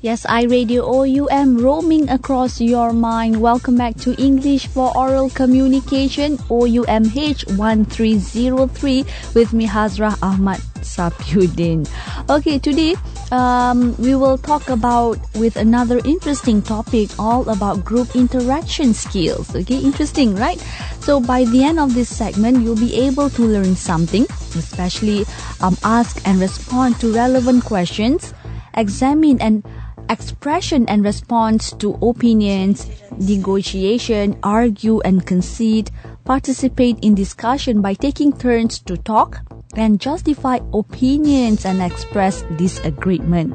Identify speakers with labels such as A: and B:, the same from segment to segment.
A: Yes, iRadio OUM roaming across your mind. Welcome back to English for Oral Communication OUMH 1303 with me Hazra Ahmad Sapyudin. Okay, today um, we will talk about with another interesting topic all about group interaction skills. Okay, interesting, right? So by the end of this segment, you'll be able to learn something, especially um, ask and respond to relevant questions, examine and expression and response to opinions, negotiation, argue and concede, participate in discussion by taking turns to talk, and justify opinions and express disagreement.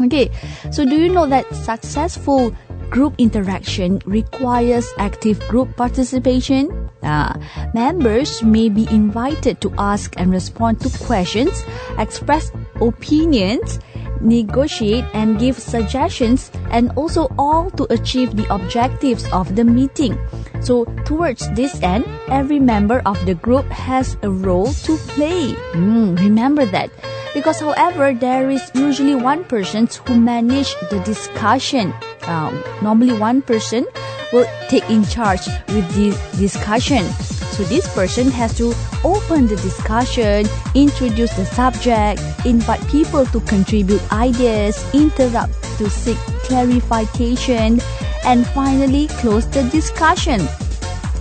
A: Okay, so do you know that successful group interaction requires active group participation? Uh, members may be invited to ask and respond to questions, express opinions, negotiate and give suggestions and also all to achieve the objectives of the meeting. So towards this end, every member of the group has a role to play. Mm, remember that. Because however, there is usually one person who manage the discussion. Um, normally one person will take in charge with the discussion. So this person has to open the discussion, introduce the subject, invite people to contribute ideas, interrupt to seek clarification, and finally close the discussion.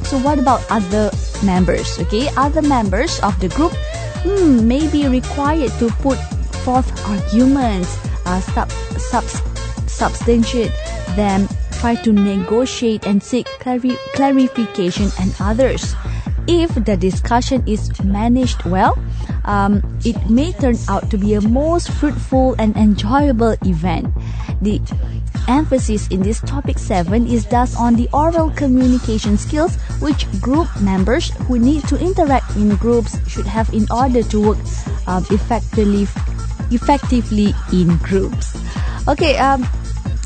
A: So what about other members? Okay, other members of the group hmm, may be required to put forth arguments, uh, sub, sub, substantiate them, try to negotiate and seek clari- clarification and others if the discussion is managed well, um, it may turn out to be a most fruitful and enjoyable event. The emphasis in this topic 7 is thus on the oral communication skills which group members who need to interact in groups should have in order to work um, effectively effectively in groups. Okay, um,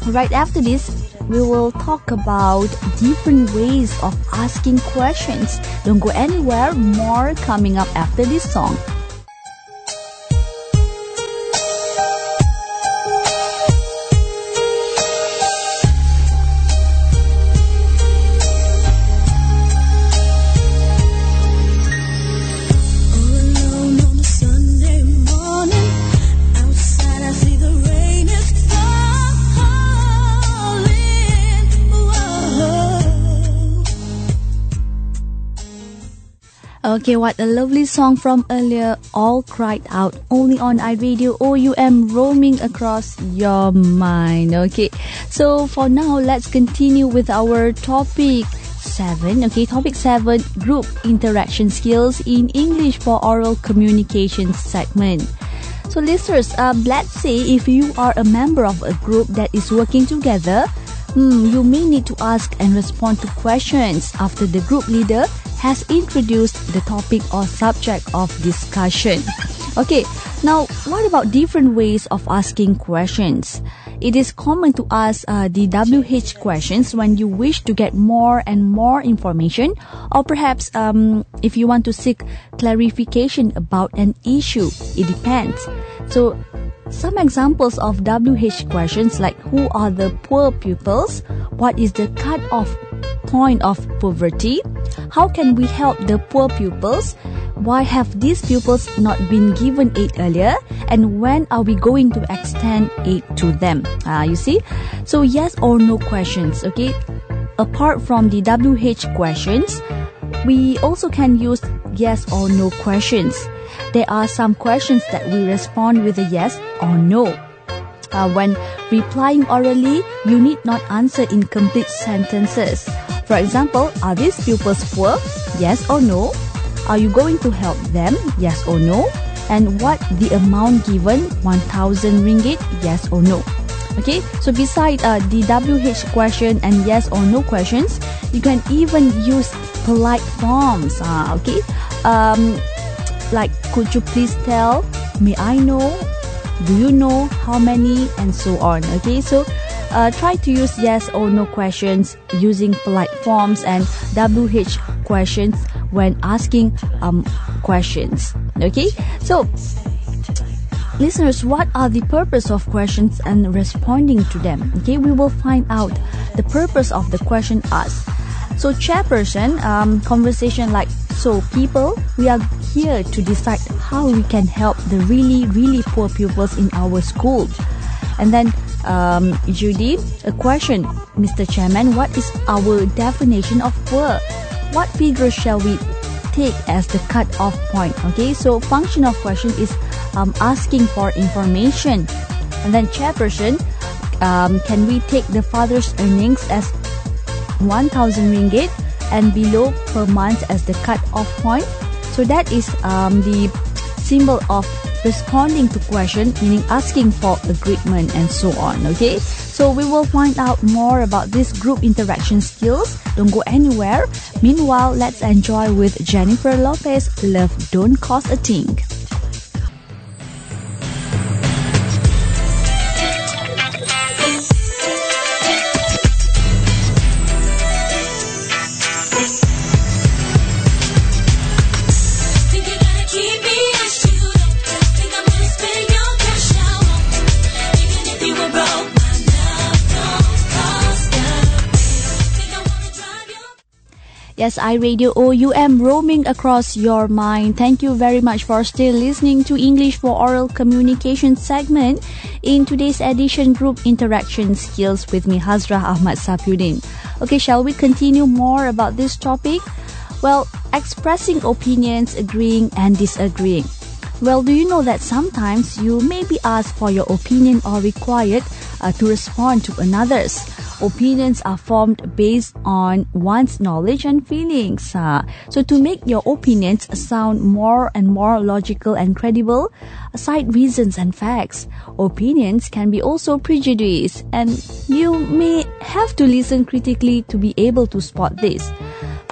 A: right after this, we will talk about different ways of asking questions. Don't go anywhere, more coming up after this song. Okay, what a lovely song from earlier. All cried out only on iRadio OUM roaming across your mind. Okay, so for now, let's continue with our topic. 7 okay topic 7 group interaction skills in english for oral communication segment so listeners um, let's say if you are a member of a group that is working together hmm, you may need to ask and respond to questions after the group leader has introduced the topic or subject of discussion. Okay, now what about different ways of asking questions? It is common to ask uh, the WH questions when you wish to get more and more information, or perhaps um, if you want to seek clarification about an issue. It depends. So, some examples of WH questions like who are the poor pupils? What is the cut-off point of poverty? How can we help the poor pupils? Why have these pupils not been given aid earlier? And when are we going to extend aid to them? Uh, you see? So yes or no questions, okay? Apart from the WH questions, we also can use yes or no questions. There are some questions that we respond with a yes or no. Uh, when replying orally, you need not answer in complete sentences. For example, are these pupils poor? Yes or no? Are you going to help them? Yes or no? And what the amount given? 1000 ringgit? Yes or no? Okay, so beside uh, the WH question and yes or no questions, you can even use polite forms. Uh, okay, um, like could you please tell? May I know? Do you know how many? And so on. Okay, so uh, try to use yes or no questions using polite forms and WH questions when asking um, questions. Okay, so listeners, what are the purpose of questions and responding to them? Okay, we will find out the purpose of the question asked. So, chairperson, um, conversation like so. People, we are here to decide how we can help the really, really poor pupils in our school. And then, um, Judy, a question, Mr. Chairman, what is our definition of poor? What figure shall we take as the cut-off point? Okay, so function of question is um, asking for information. And then chairperson, um, can we take the father's earnings as 1000 ringgit and below per month as the cut-off point? So that is um, the symbol of responding to question, meaning asking for agreement and so on. Okay, so we will find out more about these group interaction skills. Don't go anywhere. Meanwhile, let's enjoy with Jennifer Lopez. Love don't cost a thing. Yes, iRadio OUM roaming across your mind. Thank you very much for still listening to English for Oral Communication segment in today's edition Group Interaction Skills with me, Hazra Ahmad Sapudin. Okay, shall we continue more about this topic? Well, expressing opinions, agreeing and disagreeing. Well, do you know that sometimes you may be asked for your opinion or required uh, to respond to another's? Opinions are formed based on one's knowledge and feelings. Uh, so to make your opinions sound more and more logical and credible, cite reasons and facts. Opinions can be also prejudiced and you may have to listen critically to be able to spot this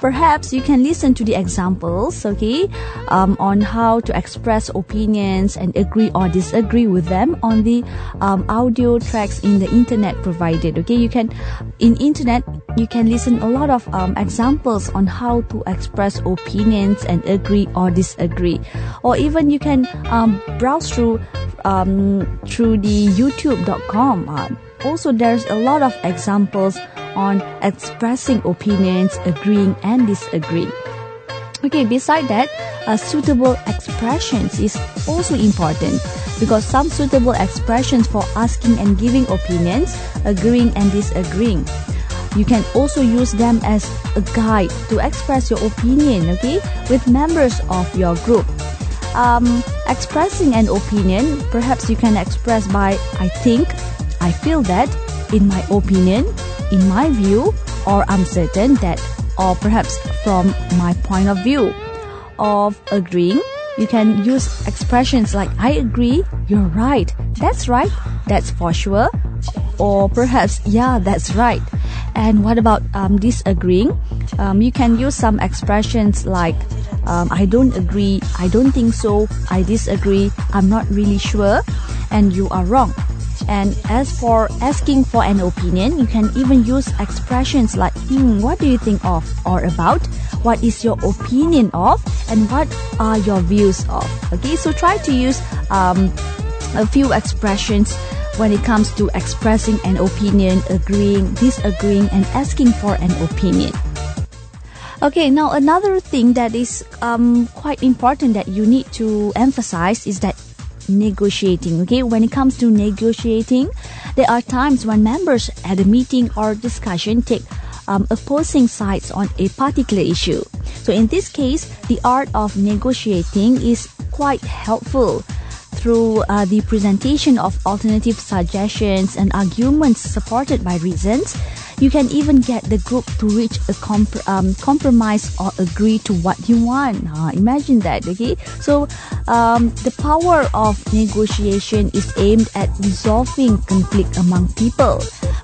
A: perhaps you can listen to the examples, okay, um, on how to express opinions and agree or disagree with them on the um, audio tracks in the internet provided. Okay, you can in internet you can listen a lot of um, examples on how to express opinions and agree or disagree, or even you can um, browse through um, through the YouTube.com. Uh, also, there's a lot of examples on expressing opinions, agreeing and disagreeing. Okay, beside that, a suitable expressions is also important because some suitable expressions for asking and giving opinions, agreeing and disagreeing. You can also use them as a guide to express your opinion, okay, with members of your group. Um, expressing an opinion, perhaps you can express by I think, I feel that, in my opinion, in my view, or I'm certain that, or perhaps from my point of view. Of agreeing, you can use expressions like I agree, you're right, that's right, that's for sure, or perhaps yeah, that's right. And what about um, disagreeing? Um, you can use some expressions like um, I don't agree, I don't think so, I disagree, I'm not really sure, and you are wrong. And as for asking for an opinion, you can even use expressions like, hmm, what do you think of or about? What is your opinion of? And what are your views of? Okay, so try to use um, a few expressions when it comes to expressing an opinion, agreeing, disagreeing, and asking for an opinion. Okay, now another thing that is um, quite important that you need to emphasize is that negotiating. Okay, when it comes to negotiating, there are times when members at a meeting or discussion take um, opposing sides on a particular issue. So in this case, the art of negotiating is quite helpful through uh, the presentation of alternative suggestions and arguments supported by reasons you can even get the group to reach a comp- um, compromise or agree to what you want. Imagine that, okay? So, um, the power of negotiation is aimed at resolving conflict among people.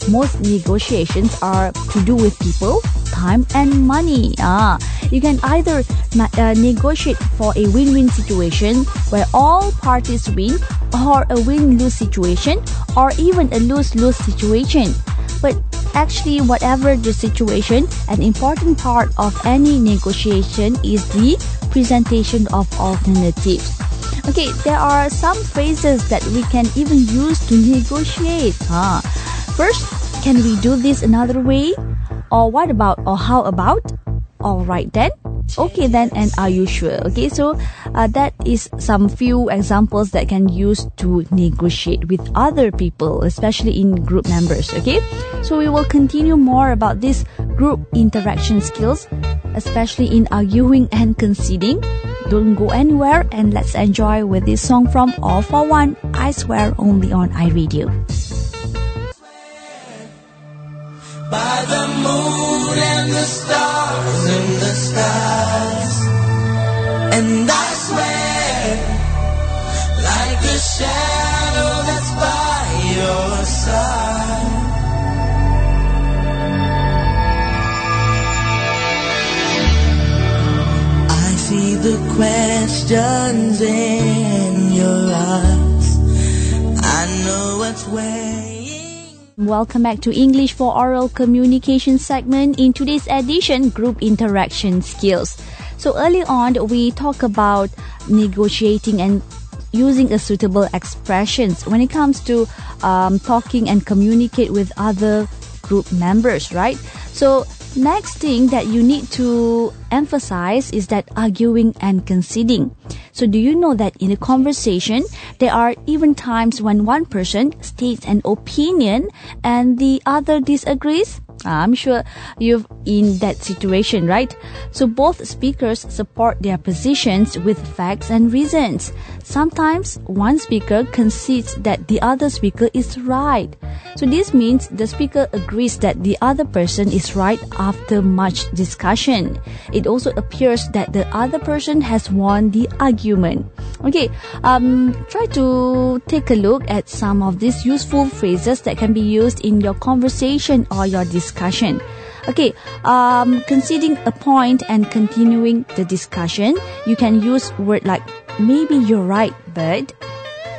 A: Most negotiations are to do with people, time, and money. Ah, you can either uh, negotiate for a win-win situation where all parties win, or a win-lose situation, or even a lose-lose situation. But actually, whatever the situation, an important part of any negotiation is the presentation of alternatives. Okay, there are some phrases that we can even use to negotiate. Huh? First, can we do this another way? Or what about? Or how about? Alright then. Okay then, and are you sure? Okay, so uh, that is some few examples that can use to negotiate with other people, especially in group members. Okay, so we will continue more about this group interaction skills, especially in arguing and conceding. Don't go anywhere and let's enjoy with this song from All-4-One. I swear only on iRadio.
B: And I swear, like a shadow that's by your side. I see the questions in your eyes. I know what's weighing.
A: Welcome back to English for Oral Communication segment. In today's edition, group interaction skills. So early on, we talk about negotiating and using a suitable expressions when it comes to um, talking and communicate with other group members, right? So next thing that you need to emphasize is that arguing and conceding. So do you know that in a conversation, there are even times when one person states an opinion and the other disagrees? Ah, I'm sure you've in that situation, right? So both speakers support their positions with facts and reasons. Sometimes one speaker concedes that the other speaker is right. So this means the speaker agrees that the other person is right after much discussion. It also appears that the other person has won the argument. Okay, um, try to take a look at some of these useful phrases that can be used in your conversation or your discussion. Okay, um, conceding a point and continuing the discussion, you can use word like maybe you're right, but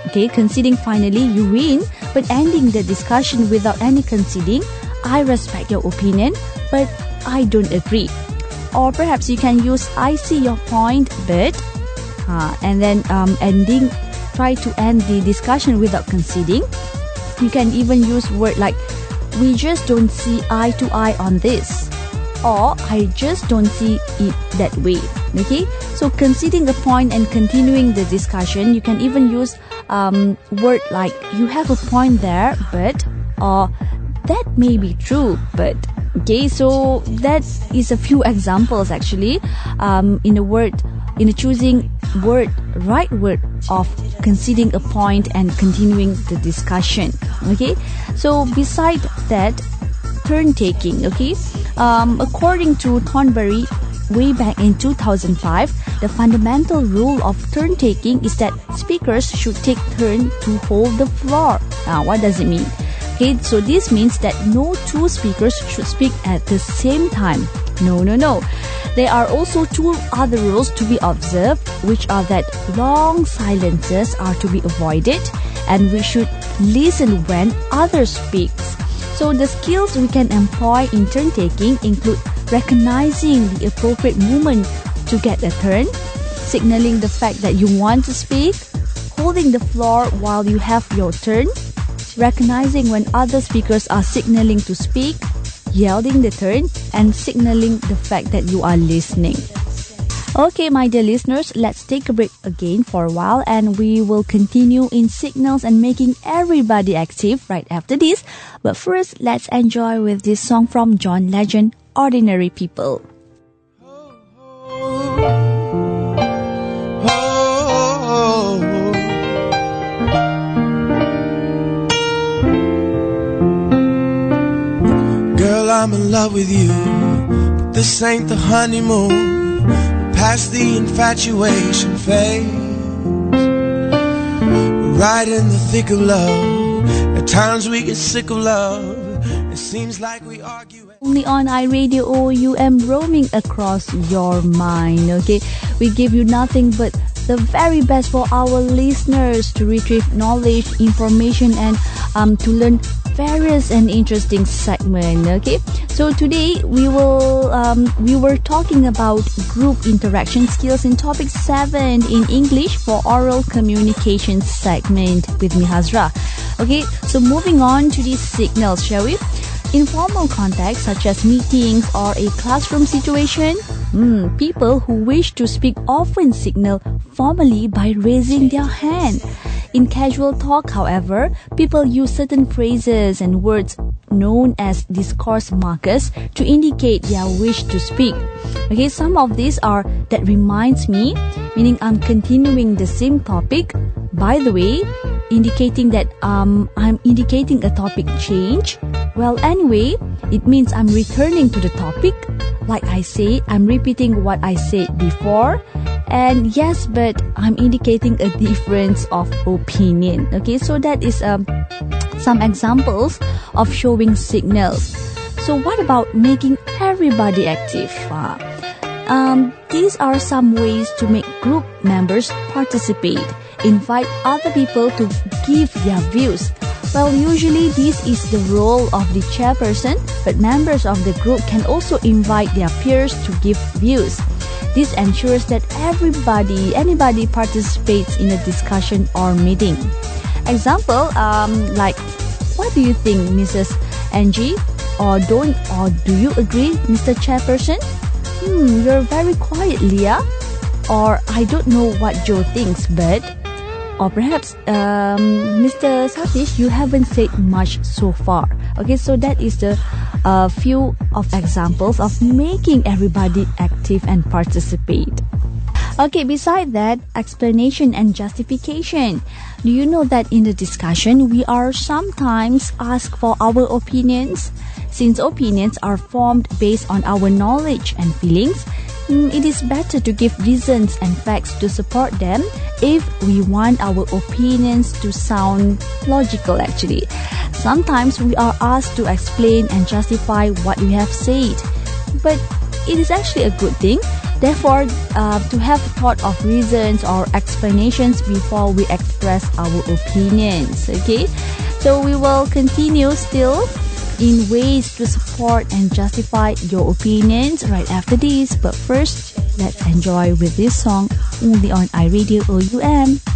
A: Okay, conceding finally, you win, but ending the discussion without any conceding, I respect your opinion, but I don't agree. Or perhaps you can use I see your point, but, uh, and then um, ending, try to end the discussion without conceding. You can even use word like, we just don't see eye to eye on this. Or I just don't see it that way. Okay, so conceding a point and continuing the discussion, you can even use um, word like you have a point there, but or that may be true, but okay. So that is a few examples actually um, in a word in a choosing word right word of conceding a point and continuing the discussion. Okay, so beside that, turn taking. Okay, um, according to Thornbury way back in 2005, the fundamental rule of turn taking is that speakers should take turn to hold the floor. Now, what does it mean? Okay, so this means that no two speakers should speak at the same time. No, no, no. There are also two other rules to be observed, which are that long silences are to be avoided and we should listen when others speaks. So the skills we can employ in turn taking include recognizing the appropriate moment to get a turn, signaling the fact that you want to speak, holding the floor while you have your turn, recognizing when other speakers are signaling to speak, yielding the turn, and signaling the fact that you are listening. Okay, my dear listeners, let's take a break again for a while and we will continue in signals and making everybody active right after this. But first, let's enjoy with this song from John Legend, Ordinary People.
B: Girl, I'm in love with you. But this ain't the honeymoon. Past the infatuation phase. We're right in the thick of love. At times we get sick of love. It seems like we argue.
A: Only on iRadio OUM roaming across your mind. Okay, we give you nothing but the very best for our listeners to retrieve knowledge, information, and um, to learn various and interesting segment. Okay, so today we will um, we were talking about group interaction skills in topic seven in English for oral communication segment with me Hazra. Okay, so moving on to these signals, shall we? Informal context such as meetings or a classroom situation, mm, people who wish to speak often signal formally by raising their hand. In casual talk, however, people use certain phrases and words known as discourse markers to indicate their wish to speak. Okay, some of these are that reminds me, meaning I'm continuing the same topic. By the way, indicating that um, I'm indicating a topic change. Well, anyway, it means I'm returning to the topic. Like I say, I'm repeating what I said before. And yes, but I'm indicating a difference of opinion. Okay, so that is um, some examples of showing signals. So what about making everybody active? Uh, um, these are some ways to make group members participate invite other people to give their views. Well, usually this is the role of the chairperson, but members of the group can also invite their peers to give views. This ensures that everybody, anybody participates in a discussion or meeting. Example, um, like, what do you think, Mrs. Angie? Or don't, or do you agree, Mr. Chairperson? Hmm, you're very quiet, Leah. Or I don't know what Joe thinks, but or perhaps um, Mr. Satish, you haven't said much so far. Okay, so that is the uh, few of examples of making everybody active and participate. Okay, beside that, explanation and justification. Do you know that in the discussion, we are sometimes asked for our opinions? Since opinions are formed based on our knowledge and feelings, it is better to give reasons and facts to support them if we want our opinions to sound logical actually. Sometimes we are asked to explain and justify what we have said, but it is actually a good thing. Therefore, uh, to have thought of reasons or explanations before we express our opinions. Okay, so we will continue still in ways to support and justify your opinions right after this. But first, let's enjoy with this song only on iRadio OUM.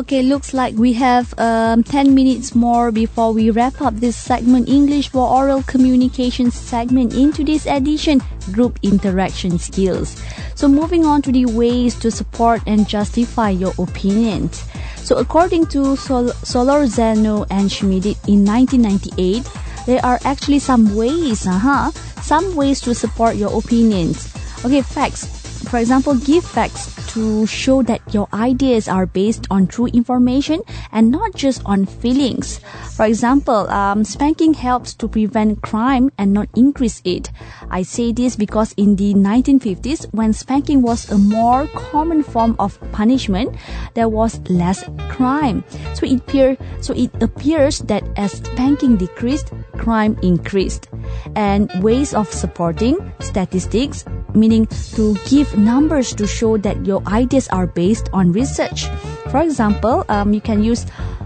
A: Okay, looks like we have um, 10 minutes more before we wrap up this segment English for Oral Communication segment in today's edition Group Interaction Skills. So, moving on to the ways to support and justify your opinions. So, according to Sol- Solorzano and Schmidt in 1998, there are actually some ways, uh-huh, some ways to support your opinions. Okay, facts. For example, give facts to show that your ideas are based on true information and not just on feelings. For example, um, spanking helps to prevent crime and not increase it. I say this because in the 1950s, when spanking was a more common form of punishment, there was less crime. So it, appear, so it appears that as spanking decreased, crime increased. And ways of supporting statistics, meaning to give numbers to show that your ideas are based on research. For example, um, you can use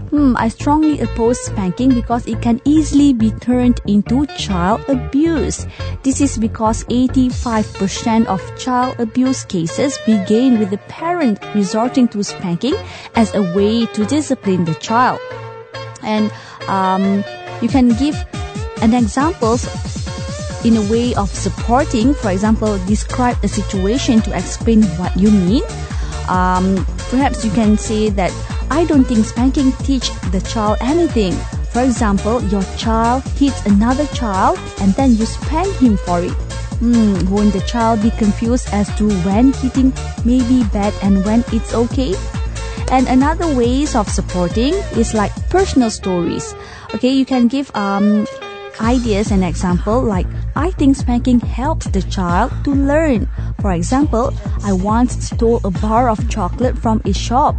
A: Hmm, I strongly oppose spanking because it can easily be turned into child abuse. This is because 85% of child abuse cases begin with the parent resorting to spanking as a way to discipline the child. And um, you can give an examples in a way of supporting. For example, describe a situation to explain what you mean. Um, perhaps you can say that I don't think spanking teach the child anything. For example, your child hits another child and then you spank him for it. Hmm, won't the child be confused as to when hitting may be bad and when it's okay? And another ways of supporting is like personal stories. Okay, you can give um ideas and example like I think spanking helps the child to learn. For example, I once stole a bar of chocolate from a shop.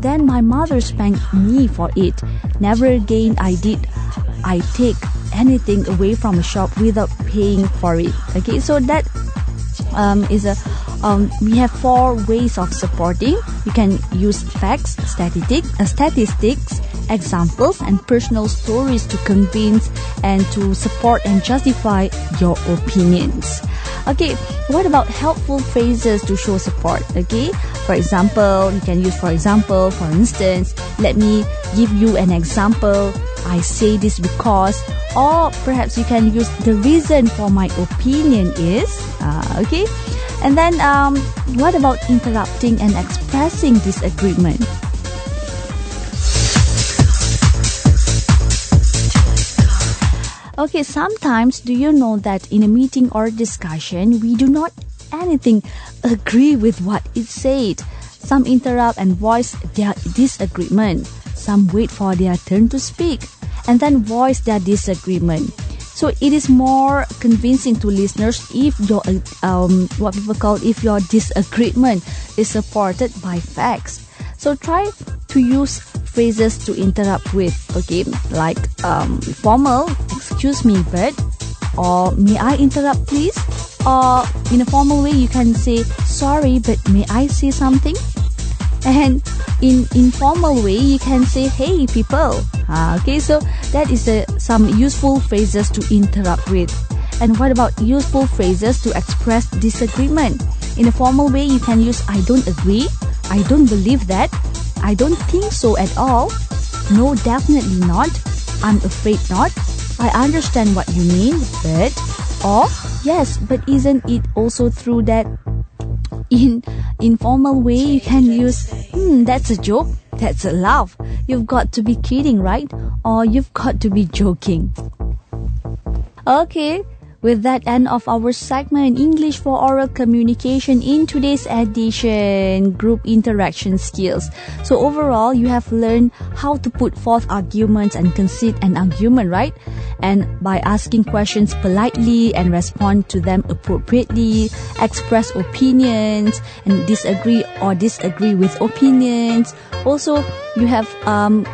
A: Then my mother spanked me for it. Never again I did. I take anything away from a shop without paying for it. Okay, so that um, is a um, we have four ways of supporting. You can use facts, statistic, uh, statistics, examples, and personal stories to convince and to support and justify your opinions. Okay, what about helpful phrases to show support? Okay, for example, you can use for example, for instance, let me give you an example. I say this because, or perhaps you can use the reason for my opinion is, uh, okay. And then, um, what about interrupting and expressing disagreement? Okay, sometimes do you know that in a meeting or discussion, we do not anything agree with what is said. Some interrupt and voice their disagreement. Some wait for their turn to speak and then voice their disagreement. So it is more convincing to listeners if your um, what people call if your disagreement is supported by facts. So try to use phrases to interrupt with. Okay, like um, formal, excuse me, but or may I interrupt, please? Or in a formal way, you can say sorry, but may I say something? And in informal way, you can say hey people. Uh, okay, so that is a, some useful phrases to interrupt with. And what about useful phrases to express disagreement? In a formal way, you can use I don't agree, I don't believe that, I don't think so at all, no, definitely not, I'm afraid not, I understand what you mean, but, or yes, but isn't it also true that in informal way you can use hmm that's a joke that's a laugh. You've got to be kidding right? Or you've got to be joking. Okay with that end of our segment English for oral communication in today's edition group interaction skills. So overall you have learned how to put forth arguments and concede an argument, right? And by asking questions politely and respond to them appropriately, express opinions and disagree or disagree with opinions. Also you have um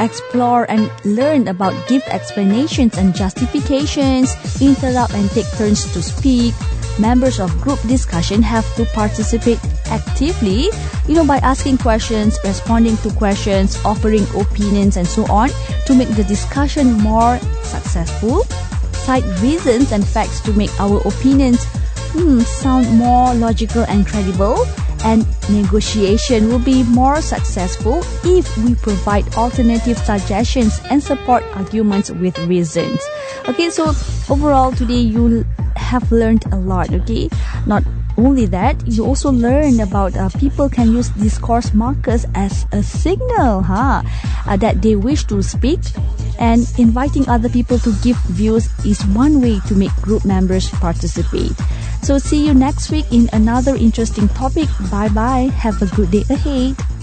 A: explore and learn about give explanations and justifications, interrupt and take turns to speak. Members of group discussion have to participate actively, you know, by asking questions, responding to questions, offering opinions and so on to make the discussion more successful. Cite reasons and facts to make our opinions hmm, sound more logical and credible and negotiation will be more successful if we provide alternative suggestions and support arguments with reasons. Okay, so overall today you have learned a lot, okay? Not only that, you also learn about uh, people can use discourse markers as a signal, huh? Uh, that they wish to speak and inviting other people to give views is one way to make group members participate. So see you next week in another interesting topic. Bye bye. Have a good day ahead.